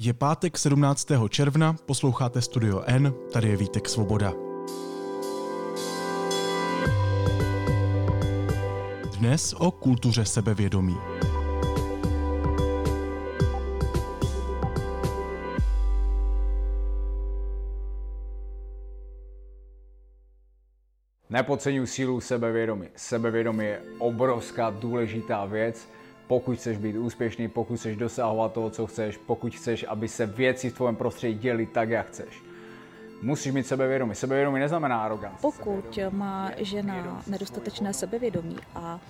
Je pátek 17. června, posloucháte Studio N, tady je Vítek Svoboda. Dnes o kultuře sebevědomí. Nepodceňuj sílu sebevědomí. Sebevědomí je obrovská důležitá věc, pokud chceš být úspěšný, pokud chceš dosahovat toho, co chceš, pokud chceš, aby se věci v tvém prostředí děly tak, jak chceš. Musíš mít sebevědomí. Sebevědomí neznamená arogance. Pokud má žena nedostatečné sebevědomí a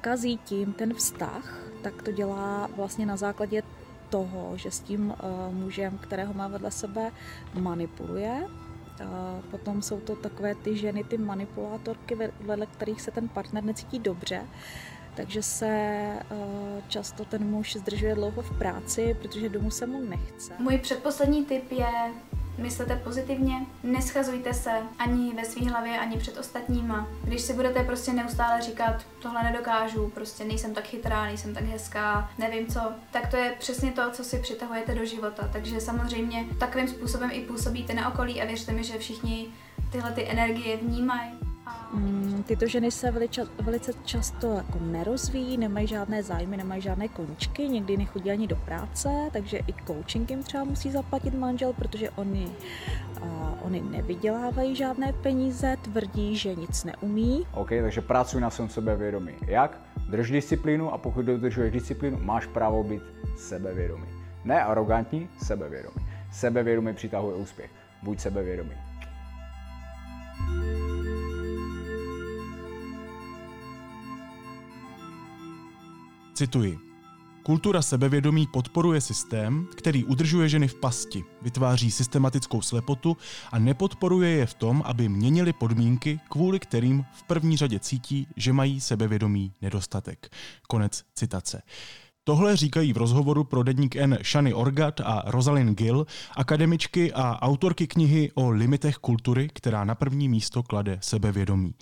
kazí tím ten vztah, tak to dělá vlastně na základě toho, že s tím uh, mužem, kterého má vedle sebe, manipuluje. Uh, potom jsou to takové ty ženy, ty manipulátorky, vedle kterých se ten partner necítí dobře, takže se uh, často ten muž zdržuje dlouho v práci, protože domů se mu nechce. Můj předposlední tip je myslete pozitivně, neschazujte se ani ve své hlavě, ani před ostatníma. Když si budete prostě neustále říkat, tohle nedokážu, prostě nejsem tak chytrá, nejsem tak hezká, nevím co, tak to je přesně to, co si přitahujete do života. Takže samozřejmě takovým způsobem i působíte na okolí a věřte mi, že všichni tyhle ty energie vnímají. Mm, tyto ženy se velice, často jako nerozvíjí, nemají žádné zájmy, nemají žádné koničky, někdy nechodí ani do práce, takže i coaching jim třeba musí zaplatit manžel, protože oni, uh, oni nevydělávají žádné peníze, tvrdí, že nic neumí. OK, takže pracuj na svém sebevědomí. Jak? Drž disciplínu a pokud dodržuješ disciplínu, máš právo být sebevědomý. Ne arrogantní, sebevědomý. Sebevědomý přitahuje úspěch. Buď sebevědomý. Cituji. Kultura sebevědomí podporuje systém, který udržuje ženy v pasti, vytváří systematickou slepotu a nepodporuje je v tom, aby měnili podmínky, kvůli kterým v první řadě cítí, že mají sebevědomí nedostatek. Konec citace. Tohle říkají v rozhovoru pro Deník N Shany Orgat a Rosalind Gill, akademičky a autorky knihy o limitech kultury, která na první místo klade sebevědomí.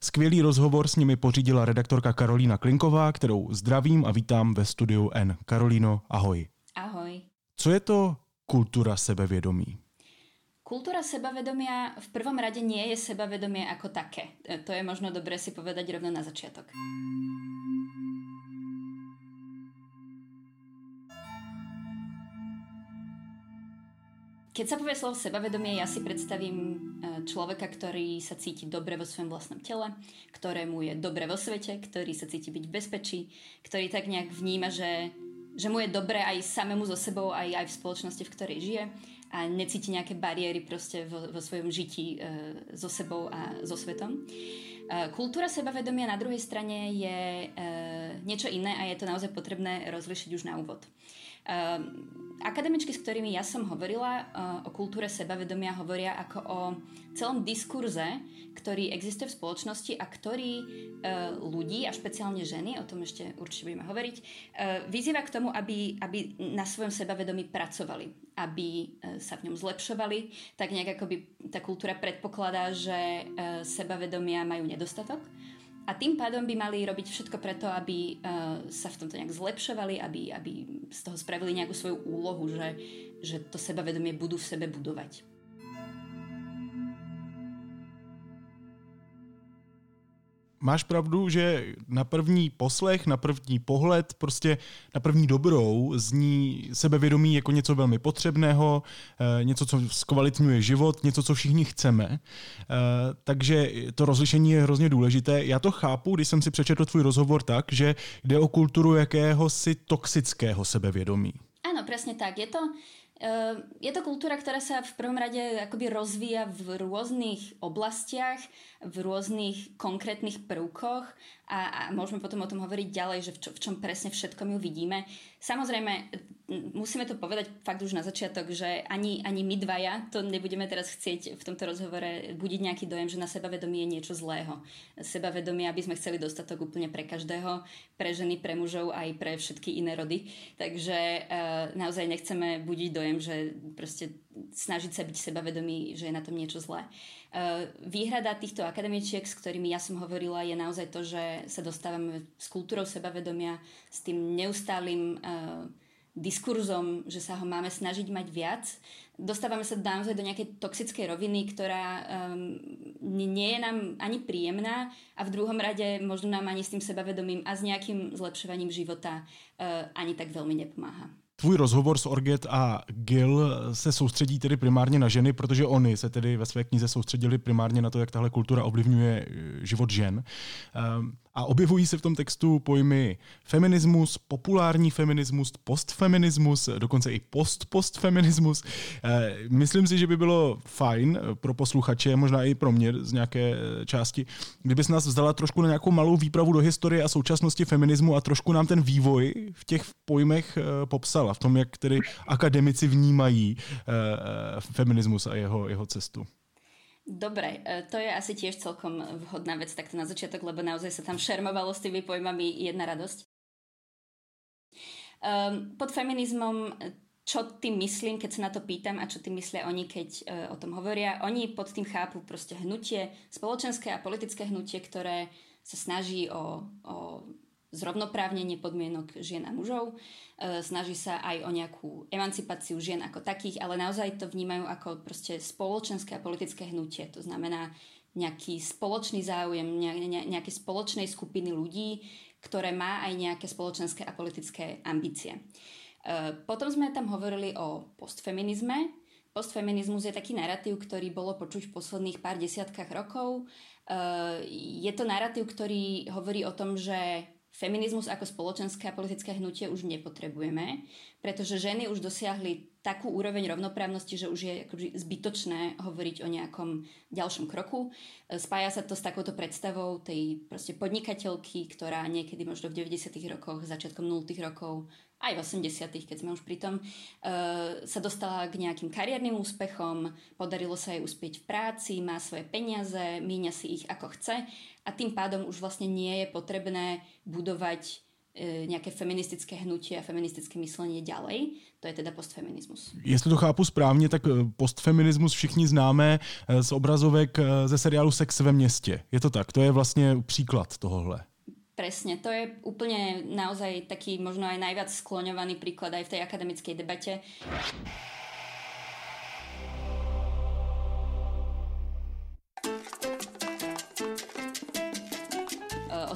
Skvělý rozhovor s nimi pořídila redaktorka Karolína Klinková, kterou zdravím a vítám ve studiu N. Karolíno, ahoj. Ahoj. Co je to kultura sebevědomí? Kultúra sebavedomia v prvom rade nie je sebavedomie ako také. To je možno dobré si povedať rovno na začiatok. Keď sa povie slovo sebavedomie, ja si predstavím e, človeka, ktorý sa cíti dobre vo svojom vlastnom tele, ktorému je dobre vo svete, ktorý sa cíti byť v bezpečí, ktorý tak nejak vníma, že, že mu je dobre aj samému so sebou, aj, aj v spoločnosti, v ktorej žije a necíti nejaké bariéry proste vo, vo svojom žití e, so sebou a so svetom. E, kultúra sebavedomia na druhej strane je e, niečo iné a je to naozaj potrebné rozlišiť už na úvod. Uh, akademičky, s ktorými ja som hovorila uh, o kultúre sebavedomia, hovoria ako o celom diskurze, ktorý existuje v spoločnosti a ktorý uh, ľudí, a špeciálne ženy, o tom ešte určite budeme hovoriť, uh, vyzýva k tomu, aby, aby na svojom sebavedomí pracovali, aby sa v ňom zlepšovali. Tak nejak akoby tá kultúra predpokladá, že sebavedomia majú nedostatok a tým pádom by mali robiť všetko preto, aby uh, sa v tomto nejak zlepšovali, aby, aby z toho spravili nejakú svoju úlohu, že, že to sebavedomie budú v sebe budovať. Máš pravdu, že na první poslech, na první pohled, prostě na první dobrou zní sebevědomí jako něco velmi potřebného, eh, něco, co zkvalitňuje život, něco, co všichni chceme. Eh, takže to rozlišení je hrozně důležité. Já to chápu, když jsem si přečetl tvůj rozhovor tak, že jde o kulturu jakéhosi toxického sebevědomí. Áno, presne tak. Je to, je to kultúra, ktorá sa v prvom rade akoby rozvíja v rôznych oblastiach v rôznych konkrétnych prvkoch a, a môžeme potom o tom hovoriť ďalej, že v, čo, v čom presne všetkom ju vidíme. Samozrejme, musíme to povedať fakt už na začiatok, že ani, ani my dvaja to nebudeme teraz chcieť v tomto rozhovore budiť nejaký dojem, že na sebavedomie je niečo zlého. Sebavedomie, aby sme chceli dostatok úplne pre každého, pre ženy, pre mužov, aj pre všetky iné rody. Takže e, naozaj nechceme budiť dojem, že proste snažiť sa byť sebavedomý, že je na tom niečo zlé. Eh, výhrada týchto akademičiek, s ktorými ja som hovorila, je naozaj to, že sa dostávame s kultúrou sebavedomia, s tým neustálým eh, diskurzom, že sa ho máme snažiť mať viac. Dostávame sa naozaj do nejakej toxickej roviny, ktorá um, nie je nám ani príjemná a v druhom rade možno nám ani s tým sebavedomím a s nejakým zlepšovaním života uh, ani tak veľmi nepomáha. Tvůj rozhovor s Orget a Gil se soustředí tedy primárně na ženy, protože oni se tedy ve své knize soustředili primárně na to, jak tahle kultura ovlivňuje život žen. Um, a objevují se v tom textu pojmy feminismus, populární feminismus, postfeminismus, dokonce i post-postfeminismus. Eh, myslím si, že by bylo fajn pro posluchače, možná i pro mě z nějaké části, kdybys nás vzala trošku na nějakou malou výpravu do historie a současnosti feminismu a trošku nám ten vývoj v těch pojmech eh, popsala, v tom, jak tedy akademici vnímají eh, feminismus a jeho, jeho cestu. Dobre, e, to je asi tiež celkom vhodná vec takto na začiatok, lebo naozaj sa tam šermovalo s tými pojmami jedna radosť. Um, pod feminizmom, čo tým myslím, keď sa na to pýtam a čo tým myslia oni, keď uh, o tom hovoria, oni pod tým chápu proste hnutie, spoločenské a politické hnutie, ktoré sa snaží o, o zrovnoprávnenie podmienok žien a mužov. E, snaží sa aj o nejakú emancipáciu žien ako takých, ale naozaj to vnímajú ako proste spoločenské a politické hnutie. To znamená nejaký spoločný záujem, nejaké spoločnej skupiny ľudí, ktoré má aj nejaké spoločenské a politické ambície. E, potom sme tam hovorili o postfeminizme. Postfeminizmus je taký narratív, ktorý bolo počuť v posledných pár desiatkách rokov. E, je to narratív, ktorý hovorí o tom, že feminizmus ako spoločenské a politické hnutie už nepotrebujeme, pretože ženy už dosiahli takú úroveň rovnoprávnosti, že už je zbytočné hovoriť o nejakom ďalšom kroku. Spája sa to s takouto predstavou tej proste podnikateľky, ktorá niekedy možno v 90. rokoch, začiatkom 0. rokov aj v 80 keď sme už pri tom, uh, sa dostala k nejakým kariérnym úspechom, podarilo sa jej uspieť v práci, má svoje peniaze, míňa si ich ako chce a tým pádom už vlastne nie je potrebné budovať uh, nějaké feministické hnutie a feministické myslenie ďalej. To je teda postfeminismus. Jestli to chápu správně, tak e, postfeminismus všichni známe e, z obrazovek ze seriálu Sex ve městě. Je to tak? To je vlastně příklad tohohle. Presne, to je úplne naozaj taký možno aj najviac skloňovaný príklad aj v tej akademickej debate.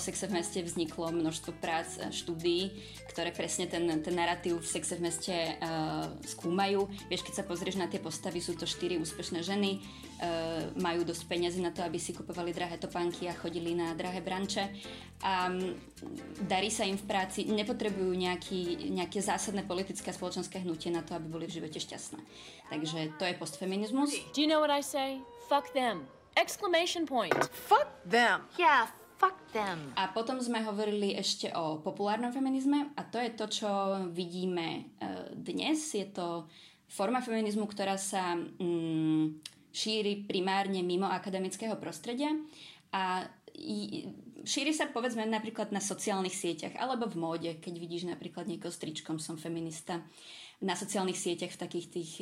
Sexe v meste vzniklo množstvo prác, štúdií, ktoré presne ten, ten narratív v sexe v meste uh, skúmajú. Vieš, keď sa pozrieš na tie postavy, sú to štyri úspešné ženy, uh, majú dosť peniazy na to, aby si kupovali drahé topánky a chodili na drahé branče a um, darí sa im v práci, nepotrebujú nejaký, nejaké zásadné politické a spoločenské hnutie na to, aby boli v živote šťastné. Takže to je postfeminizmus. Do you know what I say? Fuck them. Exclamation point. Fuck them. Yeah, Fuck them. A potom sme hovorili ešte o populárnom feminizme a to je to, čo vidíme uh, dnes. Je to forma feminizmu, ktorá sa mm, šíri primárne mimo akademického prostredia a šíri sa povedzme napríklad na sociálnych sieťach alebo v móde, keď vidíš napríklad niekoho s tričkom som feminista na sociálnych sieťach v takých tých,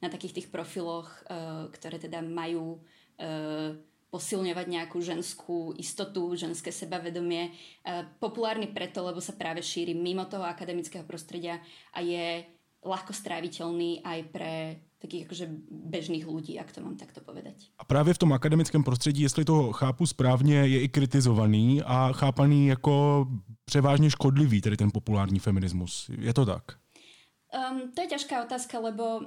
na takých tých profiloch, uh, ktoré teda majú posilňovať nejakú ženskú istotu, ženské sebavedomie. E, populárny preto, lebo sa práve šíri mimo toho akademického prostredia a je ľahko stráviteľný aj pre takých akože bežných ľudí, ak to mám takto povedať. A právě v tom akademickém prostředí, jestli to chápu správně, je i kritizovaný a chápaný jako převážně škodlivý, tedy ten populární feminismus. Je to tak? Um, to je ťažká otázka, lebo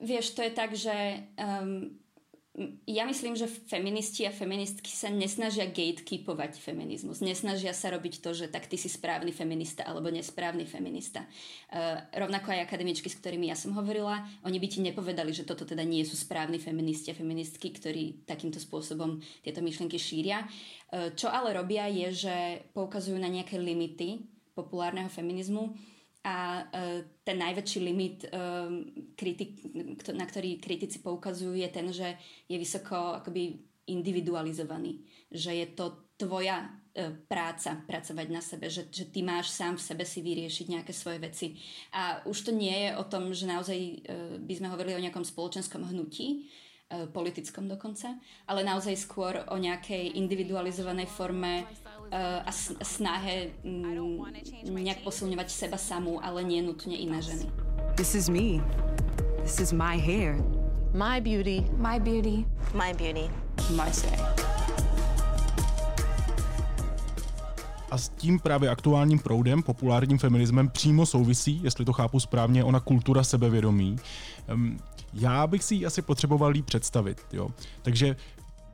vieš, to je tak, že um, ja myslím, že feministi a feministky sa nesnažia gatekeepovať feminizmus. Nesnažia sa robiť to, že tak ty si správny feminista alebo nesprávny feminista. Uh, rovnako aj akademičky, s ktorými ja som hovorila, oni by ti nepovedali, že toto teda nie sú správni feministi a feministky, ktorí takýmto spôsobom tieto myšlienky šíria. Uh, čo ale robia je, že poukazujú na nejaké limity populárneho feminizmu a uh, ten najväčší limit, kritik, na ktorý kritici poukazujú, je ten, že je vysoko akoby individualizovaný. Že je to tvoja uh, práca pracovať na sebe, že, že ty máš sám v sebe si vyriešiť nejaké svoje veci. A už to nie je o tom, že naozaj by sme hovorili o nejakom spoločenskom hnutí, politickom dokonca, ale naozaj skôr o nejakej individualizovanej forme a snahe mm, nejak posilňovať seba samú, ale nie nutne iné ženy. This is me. This is my hair. My beauty. My beauty. My beauty. My say. A s tím právě aktuálním proudem, populárním feminismem přímo souvisí, jestli to chápu správně, ona kultura sebevědomí. Já bych si ji asi potřeboval líp představit. Jo? Takže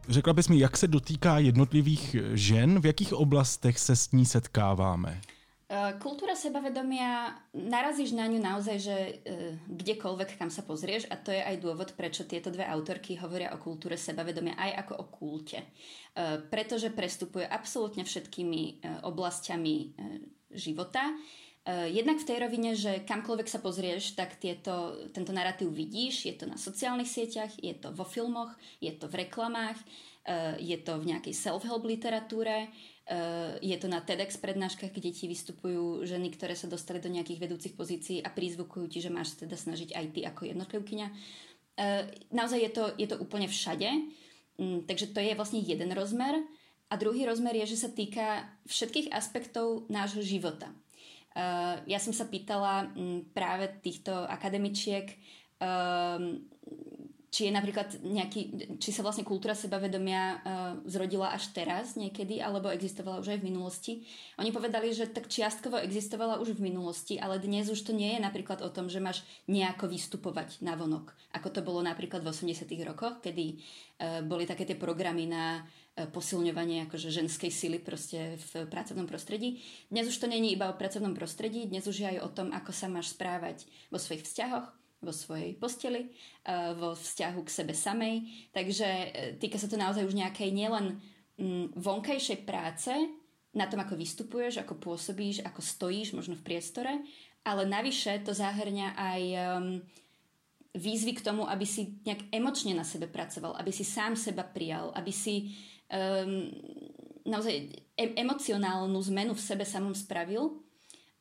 řekla bys mi, jak se dotýká jednotlivých žen, v jakých oblastech se s ní setkáváme? Eh, kultúra sebavedomia, narazíš na ňu naozaj, že uh, kdekoľvek, kam sa pozrieš a to je aj dôvod, prečo tieto dve autorky hovoria o kultúre sebavedomia aj ako o kulte. Uh, pretože prestupuje absolútne všetkými oblastiami života. Jednak v tej rovine, že kamkoľvek sa pozrieš, tak tieto, tento narratív vidíš. Je to na sociálnych sieťach, je to vo filmoch, je to v reklamách, je to v nejakej self-help literatúre, Eh, je to na TEDx prednáškach, kde ti vystupujú ženy, ktoré sa dostali do nejakých vedúcich pozícií a prízvukujú ti, že máš teda snažiť aj ty ako jednotlivkyňa. Eh, naozaj je to, je to úplne všade, mm, takže to je vlastne jeden rozmer. A druhý rozmer je, že sa týka všetkých aspektov nášho života. Eh, ja som sa pýtala mm, práve týchto akademičiek, ehm, či je napríklad nejaký, či sa vlastne kultúra sebavedomia uh, zrodila až teraz niekedy, alebo existovala už aj v minulosti. Oni povedali, že tak čiastkovo existovala už v minulosti, ale dnes už to nie je napríklad o tom, že máš nejako vystupovať na vonok, ako to bolo napríklad v 80 rokoch, kedy uh, boli také tie programy na posilňovanie akože ženskej sily proste v pracovnom prostredí. Dnes už to není iba o pracovnom prostredí, dnes už je aj o tom, ako sa máš správať vo svojich vzťahoch, vo svojej posteli, eh, vo vzťahu k sebe samej. Takže eh, týka sa to naozaj už nejakej nielen mm, vonkajšej práce, na tom, ako vystupuješ, ako pôsobíš, ako stojíš možno v priestore, ale navyše to zahrňa aj výzvy k tomu, aby si nejak emočne na sebe pracoval, aby si sám seba prijal, aby si um, naozaj emocionálnu zmenu v sebe samom spravil.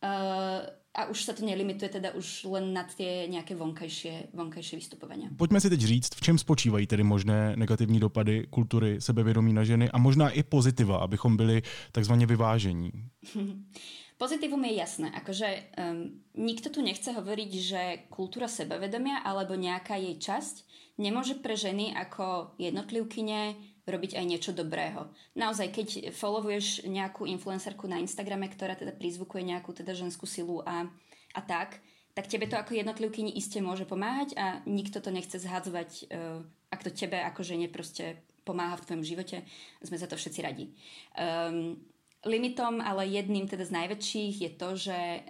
Uh, a už sa to nelimituje teda už len na tie nejaké vonkajšie, vonkajšie vystupovania. Pojďme si teď říct, v čem spočívají tedy možné negativní dopady kultury sebevědomí na ženy a možná i pozitiva, abychom byli takzvaně vyvážení. Pozitívum je jasné, akože um, nikto tu nechce hovoriť, že kultúra sebavedomia alebo nejaká jej časť nemôže pre ženy ako jednotlivkyne robiť aj niečo dobrého. Naozaj, keď followuješ nejakú influencerku na Instagrame, ktorá teda prizvukuje nejakú teda ženskú silu a, a tak, tak tebe to ako jednotlivkyni iste môže pomáhať a nikto to nechce zhadzovať, uh, ak to tebe ako žene proste pomáha v tvojom živote. Sme za to všetci radi. Um, limitom, ale jedným teda z najväčších je to, že uh,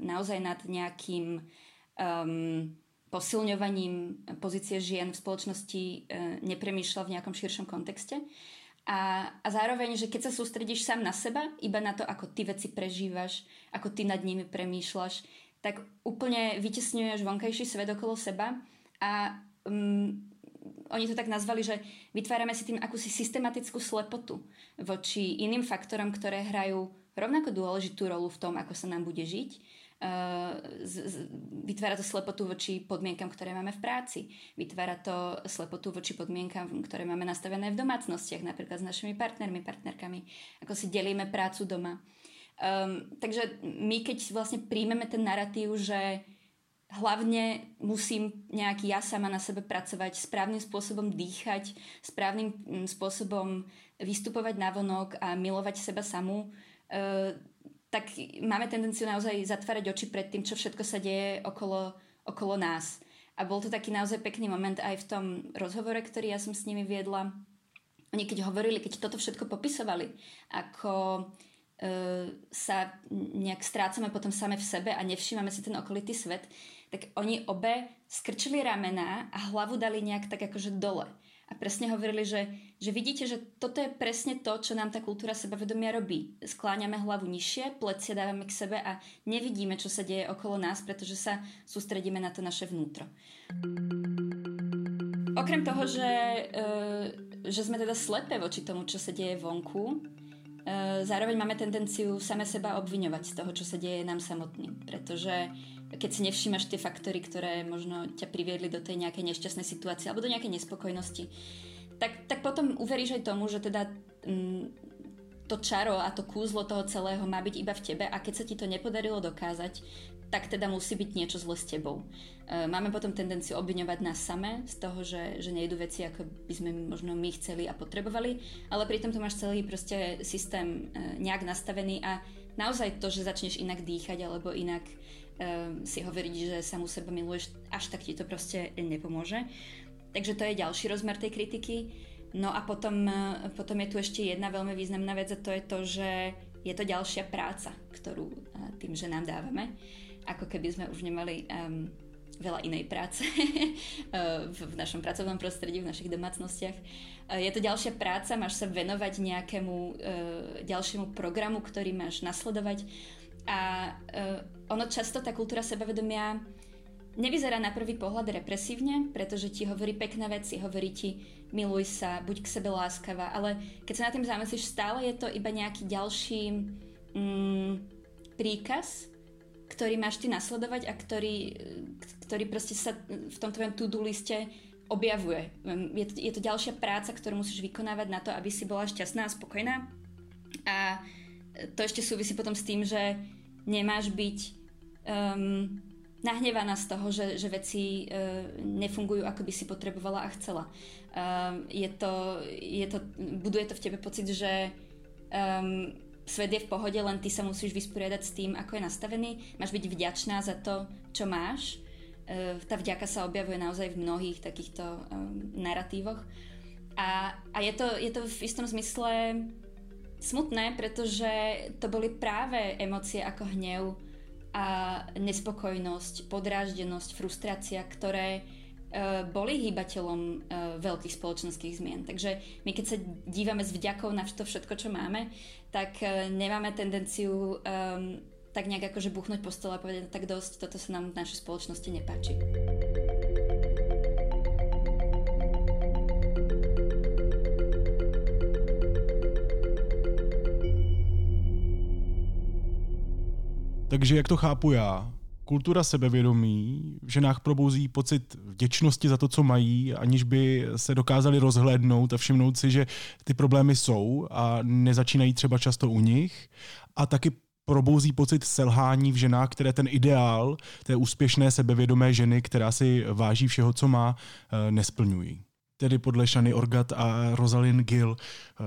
naozaj nad nejakým um, posilňovaním pozície žien v spoločnosti e, nepremýšľa v nejakom širšom kontexte. A, a zároveň, že keď sa sústredíš sám na seba, iba na to, ako ty veci prežívaš, ako ty nad nimi premýšľaš, tak úplne vytesňuješ vonkajší svet okolo seba a um, oni to tak nazvali, že vytvárame si tým akúsi systematickú slepotu voči iným faktorom, ktoré hrajú rovnako dôležitú rolu v tom, ako sa nám bude žiť Eh, vytvára to slepotu voči podmienkam, ktoré máme v práci. Vytvára to slepotu voči podmienkam, ktoré máme nastavené v domácnostiach, napríklad s našimi partnermi, partnerkami, ako si delíme prácu doma. Um, takže my keď vlastne príjmeme ten narratív, že hlavne musím nejak ja sama na sebe pracovať, správnym spôsobom dýchať, správnym mm, spôsobom vystupovať na vonok a milovať seba samú, uh, tak máme tendenciu naozaj zatvárať oči pred tým, čo všetko sa deje okolo, okolo nás. A bol to taký naozaj pekný moment aj v tom rozhovore, ktorý ja som s nimi viedla. Oni keď hovorili, keď toto všetko popisovali, ako e, sa nejak strácame potom same v sebe a nevšímame si ten okolitý svet, tak oni obe skrčili ramená a hlavu dali nejak tak akože dole a presne hovorili, že, že vidíte, že toto je presne to, čo nám tá kultúra sebavedomia robí. Skláňame hlavu nižšie, plecia dávame k sebe a nevidíme, čo sa deje okolo nás, pretože sa sústredíme na to naše vnútro. Okrem toho, že, e, že sme teda slepé voči tomu, čo sa deje vonku, e, zároveň máme tendenciu same seba obviňovať z toho, čo sa deje nám samotným. Pretože keď si nevšímaš tie faktory, ktoré možno ťa priviedli do tej nejakej nešťastnej situácie alebo do nejakej nespokojnosti, tak, tak potom uveríš aj tomu, že teda m, mm, to čaro a to kúzlo toho celého má byť iba v tebe a keď sa ti to nepodarilo dokázať, tak teda musí byť niečo zle s tebou. E, máme potom tendenciu obviňovať nás samé z toho, že, že nejdu veci, ako by sme možno my chceli a potrebovali, ale pritom to máš celý proste systém e, nejak nastavený a naozaj to, že začneš inak dýchať alebo inak si hovoriť, že sa mu seba miluješ, až tak ti to proste nepomôže. Takže to je ďalší rozmer tej kritiky. No a potom, potom je tu ešte jedna veľmi významná vec a to je to, že je to ďalšia práca, ktorú tým, že nám dávame ako keby sme už nemali um, veľa inej práce v, v našom pracovnom prostredí, v našich domácnostiach. Je to ďalšia práca, máš sa venovať nejakému uh, ďalšiemu programu, ktorý máš nasledovať a uh, ono často, tá kultúra sebavedomia nevyzerá na prvý pohľad represívne, pretože ti hovorí pekné veci, hovorí ti miluj sa, buď k sebe láskavá, ale keď sa na tým zamyslíš, stále je to iba nejaký ďalší mm, príkaz, ktorý máš ty nasledovať a ktorý, ktorý proste sa v tom tvojom to-do liste objavuje. Je to, je to ďalšia práca, ktorú musíš vykonávať na to, aby si bola šťastná a spokojná. A to ešte súvisí potom s tým, že nemáš byť um, nahnevaná z toho, že, že veci uh, nefungujú, ako by si potrebovala a chcela. Um, je to, je to, buduje to v tebe pocit, že um, svet je v pohode, len ty sa musíš vysporiadať s tým, ako je nastavený. Máš byť vďačná za to, čo máš. E, tá vďaka sa objavuje naozaj v mnohých takýchto um, narratívoch. A, a je, to, je to v istom zmysle smutné, pretože to boli práve emócie ako hnev a nespokojnosť, podráždenosť, frustrácia, ktoré Eh, boli hýbateľom uh, veľkých spoločenských zmien. Takže my keď sa dívame s vďakou na to všetko, čo máme, tak uh, nemáme tendenciu um, tak nejak akože buchnúť po stole a povedať, no tak dosť, toto sa nám v našej spoločnosti nepáči. Takže jak to chápu já, kultura sebevědomí v ženách probouzí pocit vděčnosti za to, co mají, aniž by se dokázali rozhlédnout a všimnout si, že ty problémy jsou a nezačínají třeba často u nich. A taky probouzí pocit selhání v ženách, které ten ideál té úspěšné sebevědomé ženy, která si váží všeho, co má, eh, nesplňují. Tedy podle Shany Orgat a Rosalind Gill eh,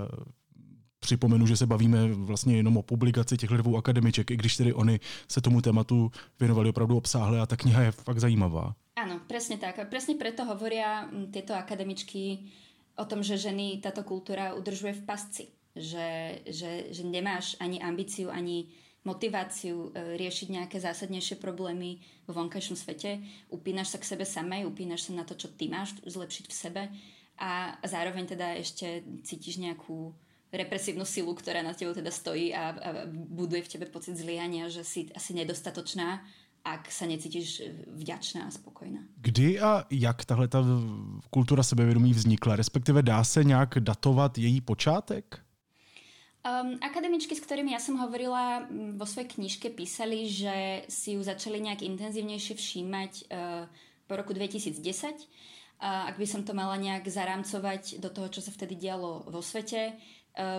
Připomenu, že se bavíme vlastně jenom o publikaci těchto dvou akademiček, i když tedy oni se tomu tématu věnovali opravdu obsáhle a ta kniha je fakt zajímavá. Áno, presne tak. Presne preto hovoria mm, tieto akademičky o tom, že ženy táto kultúra udržuje v pasci. Že, že, že nemáš ani ambíciu, ani motiváciu e, riešiť nejaké zásadnejšie problémy vo vonkajšom svete. Upínaš sa k sebe samej, upínaš sa na to, čo ty máš zlepšiť v sebe a zároveň teda ešte cítiš nejakú represívnu silu, ktorá na tebou teda stojí a, a buduje v tebe pocit zliania, že si asi nedostatočná, ak sa necítiš vďačná a spokojná. Kdy a jak tahle ta kultura sebevědomí vznikla? Respektive dá se nějak datovat její počátek? Um, akademičky, s ktorými ja som hovorila vo svojej knižke, písali, že si ju začali nejak intenzívnejšie všímať uh, po roku 2010. Uh, ak by som to mala nejak zarámcovať do toho, čo sa vtedy dialo vo svete,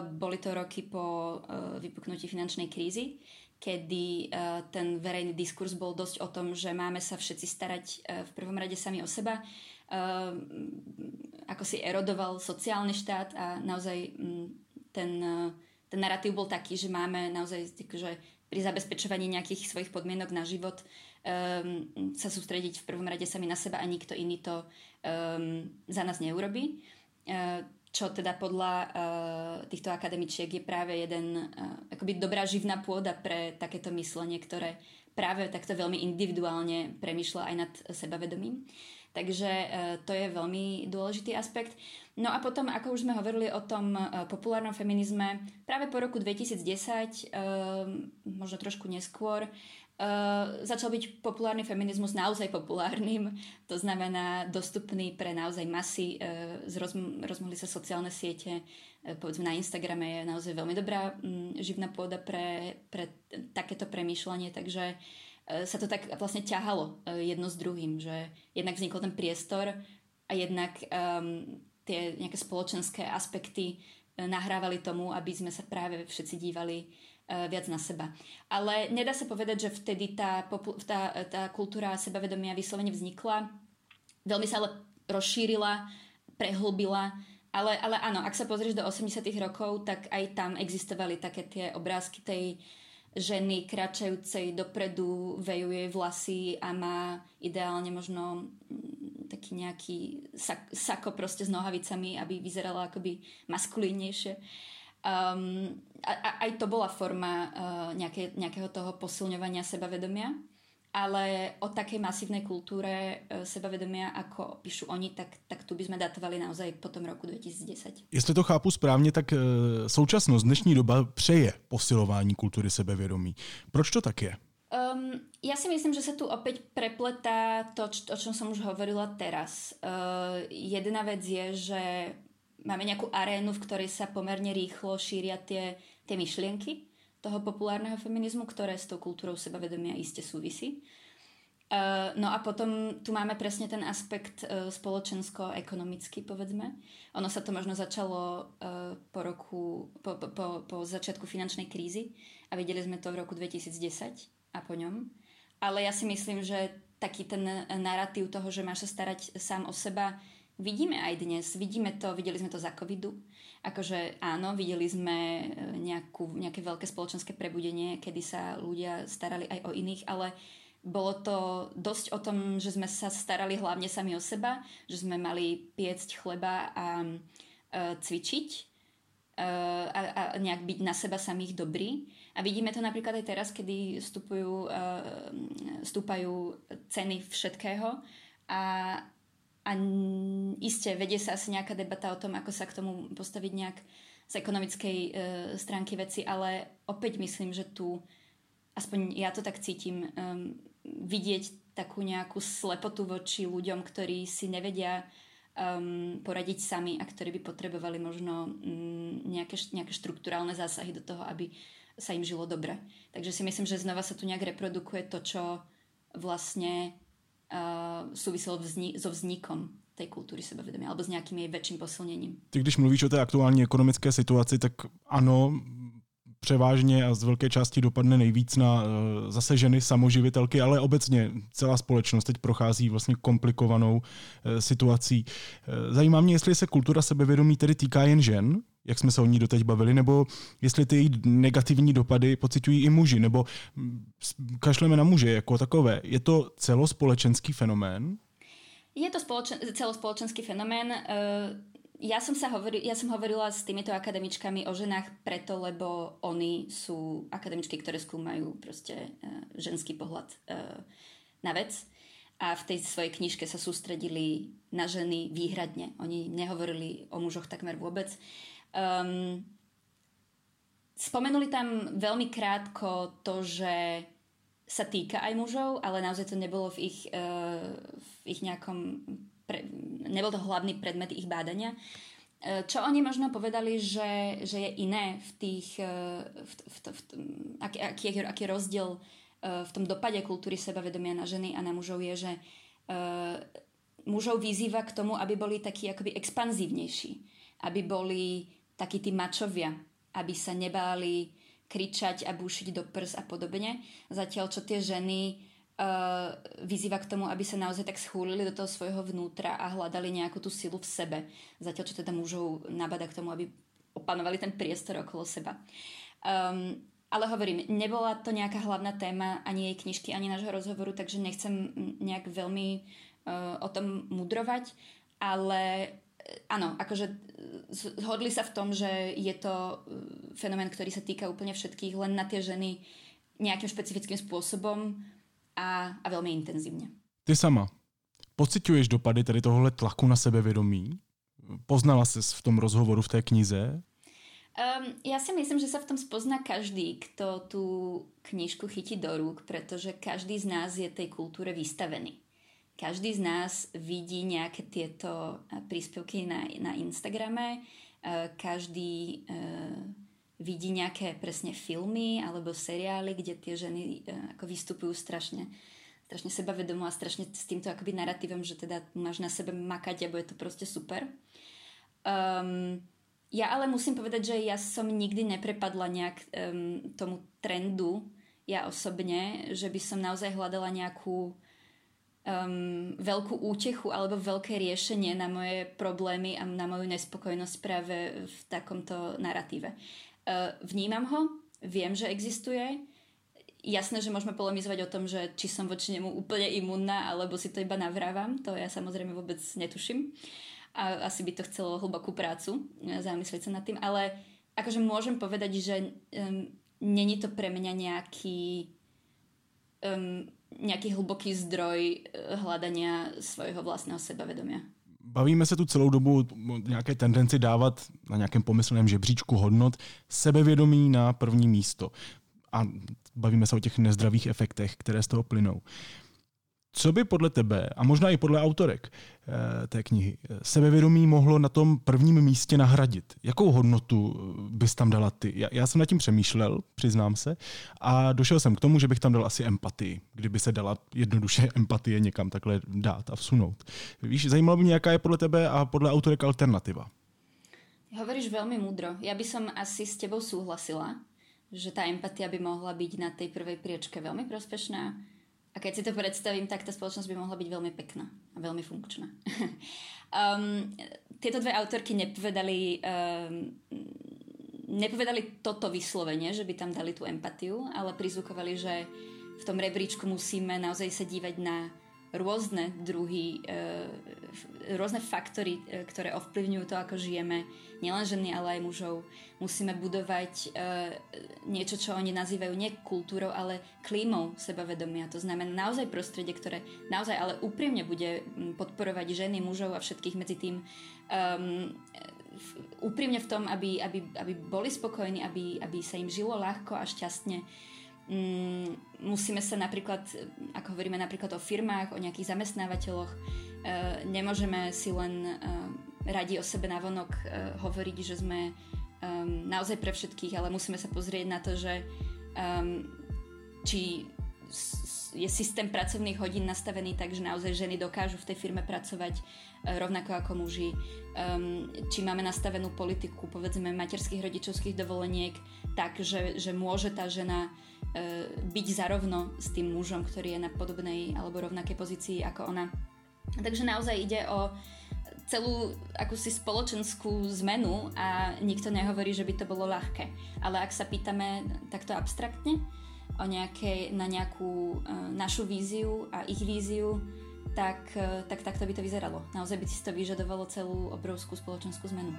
boli to roky po eh, vypuknutí finančnej krízy, kedy eh, ten verejný diskurs bol dosť o tom, že máme sa všetci starať v prvom rade sami o seba, ako si erodoval sociálny štát a naozaj mm, ten, ten narratív bol taký, že máme naozaj že pri zabezpečovaní nejakých svojich podmienok na život sa sústrediť v prvom rade sami na seba a nikto iný to za nás neurobi. Uh, čo teda podľa uh, týchto akademičiek je práve jeden uh, akoby dobrá živná pôda pre takéto myslenie, ktoré práve takto veľmi individuálne premyšľa aj nad sebavedomím. Takže uh, to je veľmi dôležitý aspekt. No a potom, ako už sme hovorili o tom uh, populárnom feminizme, práve po roku 2010, uh, možno trošku neskôr, Uh, začal byť populárny feminizmus naozaj populárnym, to znamená dostupný pre naozaj masy, uh, zrozm- rozmohli sa sociálne siete, uh, povedzme na Instagrame je naozaj veľmi dobrá um, živná pôda pre, pre takéto premýšľanie, takže uh, sa to tak vlastne ťahalo uh, jedno s druhým, že jednak vznikol ten priestor a jednak um, tie nejaké spoločenské aspekty nahrávali tomu, aby sme sa práve všetci dívali uh, viac na seba. Ale nedá sa povedať, že vtedy tá, tá, tá kultúra sebavedomia vyslovene vznikla. Veľmi sa ale rozšírila, prehlbila, ale, ale áno, ak sa pozrieš do 80 rokov, tak aj tam existovali také tie obrázky tej ženy kračajúcej dopredu, vejuje vlasy a má ideálne možno taký nejaký sak, sako proste s nohavicami, aby vyzerala akoby maskulínnejšie. Um, a, a, aj to bola forma uh, nejaké, nejakého toho posilňovania sebavedomia, ale o takej masívnej kultúre uh, sebavedomia, ako píšu oni, tak, tak tu by sme datovali naozaj po tom roku 2010. Jestli to chápu správně, tak uh, současnost, dnešní doba přeje posilování kultury sebevědomí. Proč to tak je? Um, ja si myslím, že sa tu opäť prepletá to, o čom som už hovorila teraz. Uh, jedna vec je, že máme nejakú arénu, v ktorej sa pomerne rýchlo šíria tie, tie myšlienky toho populárneho feminizmu, ktoré s tou kultúrou sebavedomia iste súvisí. Uh, no a potom tu máme presne ten aspekt uh, spoločensko-ekonomický, povedzme. Ono sa to možno začalo uh, po roku, po, po, po začiatku finančnej krízy a videli sme to v roku 2010 a po ňom. Ale ja si myslím, že taký ten narratív toho, že máš sa starať sám o seba, vidíme aj dnes. Vidíme to, videli sme to za covidu. Akože áno, videli sme e, nejakú, nejaké veľké spoločenské prebudenie, kedy sa ľudia starali aj o iných, ale bolo to dosť o tom, že sme sa starali hlavne sami o seba, že sme mali piecť chleba a e, cvičiť e, a, a nejak byť na seba samých dobrý. A vidíme to napríklad aj teraz, kedy vstupujú, uh, stúpajú ceny všetkého. A, a iste vedie sa asi nejaká debata o tom, ako sa k tomu postaviť nejak z ekonomickej uh, stránky veci, ale opäť myslím, že tu, aspoň ja to tak cítim, um, vidieť takú nejakú slepotu voči ľuďom, ktorí si nevedia um, poradiť sami a ktorí by potrebovali možno um, nejaké, nejaké štruktúrálne zásahy do toho, aby sa im žilo dobre. Takže si myslím, že znova sa tu nejak reprodukuje to, čo vlastne uh, súviselo vzni- so vznikom tej kultury sebevedomia alebo s nejakým jej väčším posilnením. Ty když mluvíš o té aktuální ekonomické situaci, tak ano, převážně a z velké části dopadne nejvíc na uh, zase ženy samoživitelky, ale obecně celá společnost teď prochází vlastně komplikovanou uh, situací. Uh, zajímá mě, jestli se kultura sebevědomí tedy týká jen žen, jak jsme se o ní doteď bavili, nebo jestli ty negativní dopady pocitují i muži, nebo kašleme na muže jako takové. Je to celospolečenský fenomén? Je to spoločen- celospoločenský fenomén. Uh, ja som, sa hovori- ja som hovorila s týmito akademičkami o ženách preto, lebo oni sú akademičky, ktoré skúmajú proste uh, ženský pohľad uh, na vec a v tej svojej knižke sa sústredili na ženy výhradne. Oni nehovorili o mužoch takmer vôbec. Um, spomenuli tam veľmi krátko to, že sa týka aj mužov, ale naozaj to nebolo v ich, uh, v ich nejakom... Pre, nebol to hlavný predmet ich bádania. Uh, čo oni možno povedali, že, že je iné v tých... Uh, v, v, v, v, aký, aký, aký rozdiel v tom dopade kultúry sebavedomia na ženy a na mužov je, že uh, mužov vyzýva k tomu, aby boli takí akoby expanzívnejší. Aby boli takí tí mačovia, aby sa nebáli kričať a búšiť do prs a podobne. Zatiaľ, čo tie ženy uh, vyzýva k tomu, aby sa naozaj tak schúlili do toho svojho vnútra a hľadali nejakú tú silu v sebe. Zatiaľ, čo teda mužov nabada k tomu, aby opanovali ten priestor okolo seba. Um, ale hovorím, nebola to nejaká hlavná téma ani jej knižky, ani nášho rozhovoru, takže nechcem nejak veľmi uh, o tom mudrovať, ale áno, akože zhodli sa v tom, že je to uh, fenomén, ktorý sa týka úplne všetkých, len na tie ženy nejakým špecifickým spôsobom a, a veľmi intenzívne. Ty sama, pociťuješ dopady tady tohohle tlaku na sebevědomí? Poznala ses v tom rozhovoru v té knize? Um, ja si myslím, že sa v tom spozná každý, kto tú knižku chytí do rúk, pretože každý z nás je tej kultúre vystavený každý z nás vidí nejaké tieto eh, príspevky na, na Instagrame, eh, každý eh, vidí nejaké presne filmy alebo seriály, kde tie ženy ako vystupujú strašne strašne sebavedomo a strašne s týmto akoby narratívom, že teda máš na sebe makať, alebo je to proste super. Um, Ja ale musím povedať, že ja som nikdy neprepadla nejak um, tomu trendu, ja osobne, že by som naozaj hľadala nejakú um, veľkú útechu alebo veľké riešenie na moje problémy a na moju nespokojnosť práve v takomto narratíve. Uh, vnímam ho, viem, že existuje, jasné, že môžeme polemizovať o tom, že či som voči nemu úplne imunná, alebo si to iba navrávam, to ja samozrejme vôbec netuším. A asi by to chcelo hlbokú prácu, e, zamyslieť sa nad tým, ale akože môžem povedať, že um, není to pre mňa nejaký um, nejaký hlboký zdroj e, hľadania svojho vlastného sebavedomia. Bavíme se tu celou dobu o nějaké tendenci dávat na nějakém pomyslném žebříčku hodnot sebevědomí na první místo. A bavíme se o těch nezdravých efektech, které z toho plynou. Co by podle tebe, a možná i podle autorek eh, té knihy, sebevědomí mohlo na tom prvním místě nahradit? Jakou hodnotu bys tam dala ty? Já, já jsem nad tím přemýšlel, přiznám se, a došel jsem k tomu, že bych tam dal asi empatii, kdyby se dala jednoduše empatie někam takhle dát a vsunout. Víš, zajímalo by mě, jaká je podle tebe a podle autorek alternativa. Hovoríš veľmi múdro. Ja by som asi s tebou súhlasila, že tá empatia by mohla byť na tej prvej priečke veľmi prospešná a keď si to predstavím, tak tá spoločnosť by mohla byť veľmi pekná a veľmi funkčná. um, tieto dve autorky nepovedali, um, nepovedali toto vyslovene, že by tam dali tú empatiu, ale prizvukovali, že v tom rebríčku musíme naozaj sa dívať na rôzne druhy, e, rôzne faktory, e, ktoré ovplyvňujú to, ako žijeme, nielen ženy, ale aj mužov. Musíme budovať e, niečo, čo oni nazývajú nie kultúrou, ale klímou sebavedomia. To znamená naozaj prostredie, ktoré naozaj ale úprimne bude podporovať ženy, mužov a všetkých medzi tým um, úprimne v tom, aby, aby, aby boli spokojní, aby, aby sa im žilo ľahko a šťastne musíme sa napríklad, ako hovoríme napríklad o firmách, o nejakých zamestnávateľoch, e, nemôžeme si len e, radi o sebe navonok e, hovoriť, že sme naozaj pre všetkých, ale musíme sa pozrieť na to, že či je systém pracovných hodín nastavený tak, že naozaj ženy dokážu v tej firme pracovať rovnako ako muži. či máme nastavenú politiku, povedzme, materských rodičovských dovoleniek tak, že, že môže tá žena byť zarovno s tým mužom, ktorý je na podobnej alebo rovnakej pozícii ako ona. Takže naozaj ide o celú akúsi spoločenskú zmenu a nikto nehovorí, že by to bolo ľahké. Ale ak sa pýtame takto abstraktne o nejakej, na nejakú uh, našu víziu a ich víziu, tak, uh, tak takto by to vyzeralo. Naozaj by si to vyžadovalo celú obrovskú spoločenskú zmenu.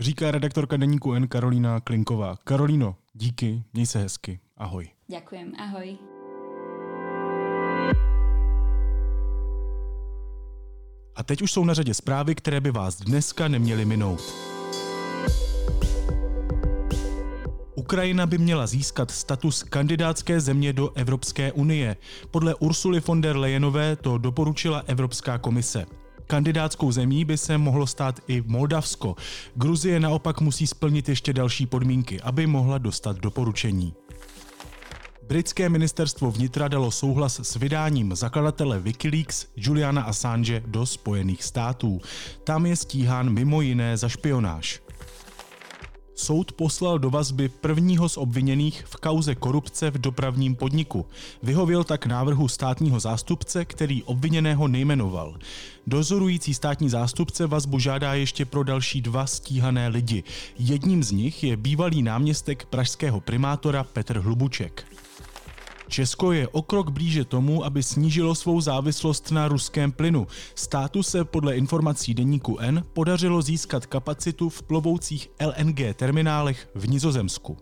Říká redaktorka deníku N Karolína Klinková. Karolíno, díky, měj se hezky. Ahoj. Ďakujem, ahoj. A teď už jsou na řadě zprávy, které by vás dneska neměly minout. Ukrajina by měla získat status kandidátské země do Evropské unie. Podle Ursuly von der Leyenové to doporučila Evropská komise. Kandidátskou zemí by se mohlo stát i Moldavsko. Gruzie naopak musí splnit ještě další podmínky, aby mohla dostat doporučení. Britské ministerstvo vnitra dalo souhlas s vydáním zakladatele Wikileaks Juliana Assange do Spojených států. Tam je stíhán mimo jiné za špionáž. Soud poslal do vazby prvního z obviněných v kauze korupce v dopravním podniku. Vyhověl tak návrhu státního zástupce, který obviněného nejmenoval. Dozorující státní zástupce vazbu žádá ještě pro další dva stíhané lidi. Jedním z nich je bývalý náměstek pražského primátora Petr Hlubuček. Česko je o krok blíže tomu, aby snížilo svou závislost na ruském plynu. Státu se podle informací deníku N podařilo získat kapacitu v plovoucích LNG terminálech v Nizozemsku.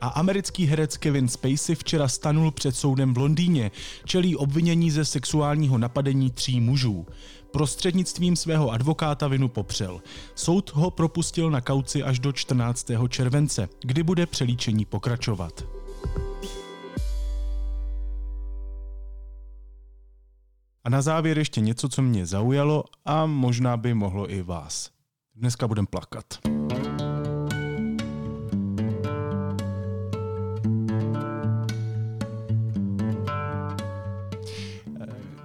A americký herec Kevin Spacey včera stanul před soudem v Londýně, čelí obvinění ze sexuálního napadení tří mužů. Prostřednictvím svého advokáta vinu popřel. Soud ho propustil na kauci až do 14. července, kdy bude přelíčení pokračovat. A na závěr ještě něco, co mě zaujalo a možná by mohlo i vás. Dneska budem plakat.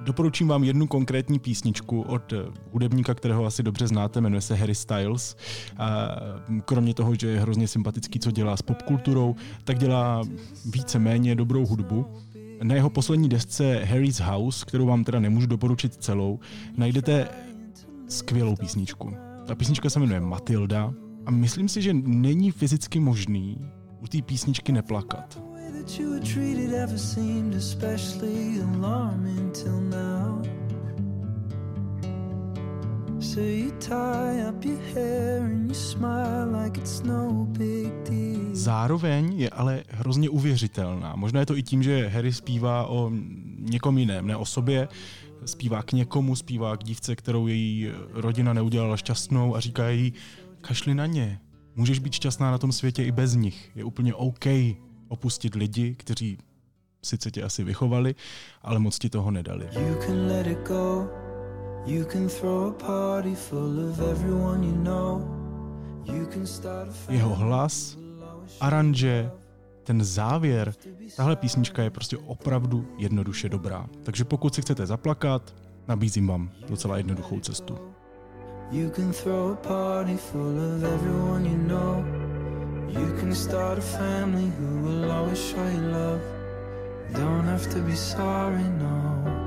Doporučím vám jednu konkrétní písničku od hudebníka, kterého asi dobře znáte, jmenuje se Harry Styles. Kromě toho, že je hrozně sympatický, co dělá s popkulturou, tak dělá více méně dobrou hudbu. Na jeho poslední desce Harry's House, kterou vám teda nemůžu doporučit celou, najdete skvělou písničku. Ta písnička se jmenuje Matilda a myslím si, že není fyzicky možný u té písničky neplakat. you were treated ever seemed especially alarming till now. So you tie up your hair and you smile like it's no big deal. Zároveň je ale hrozně uvěřitelná. Možná je to i tím, že Harry zpívá o někom jiném, ne o sobě. Zpívá k někomu, zpívá k dívce, kterou její rodina neudělala šťastnou a říká jí, kašli na ně, můžeš být šťastná na tom světě i bez nich. Je úplně OK opustit lidi, kteří sice tě asi vychovali, ale moc ti toho nedali. You can let it go. You can throw a party full of everyone you know. You can start a Jeho hlas, aranže, ten závěr, tahle písnička je prostě opravdu jednoduše dobrá. Takže pokud si chcete zaplakat, nabízím vám docela jednoduchou cestu. You can throw a party full of everyone you know. You can start a family who will always show you love. Don't have to be sorry, no.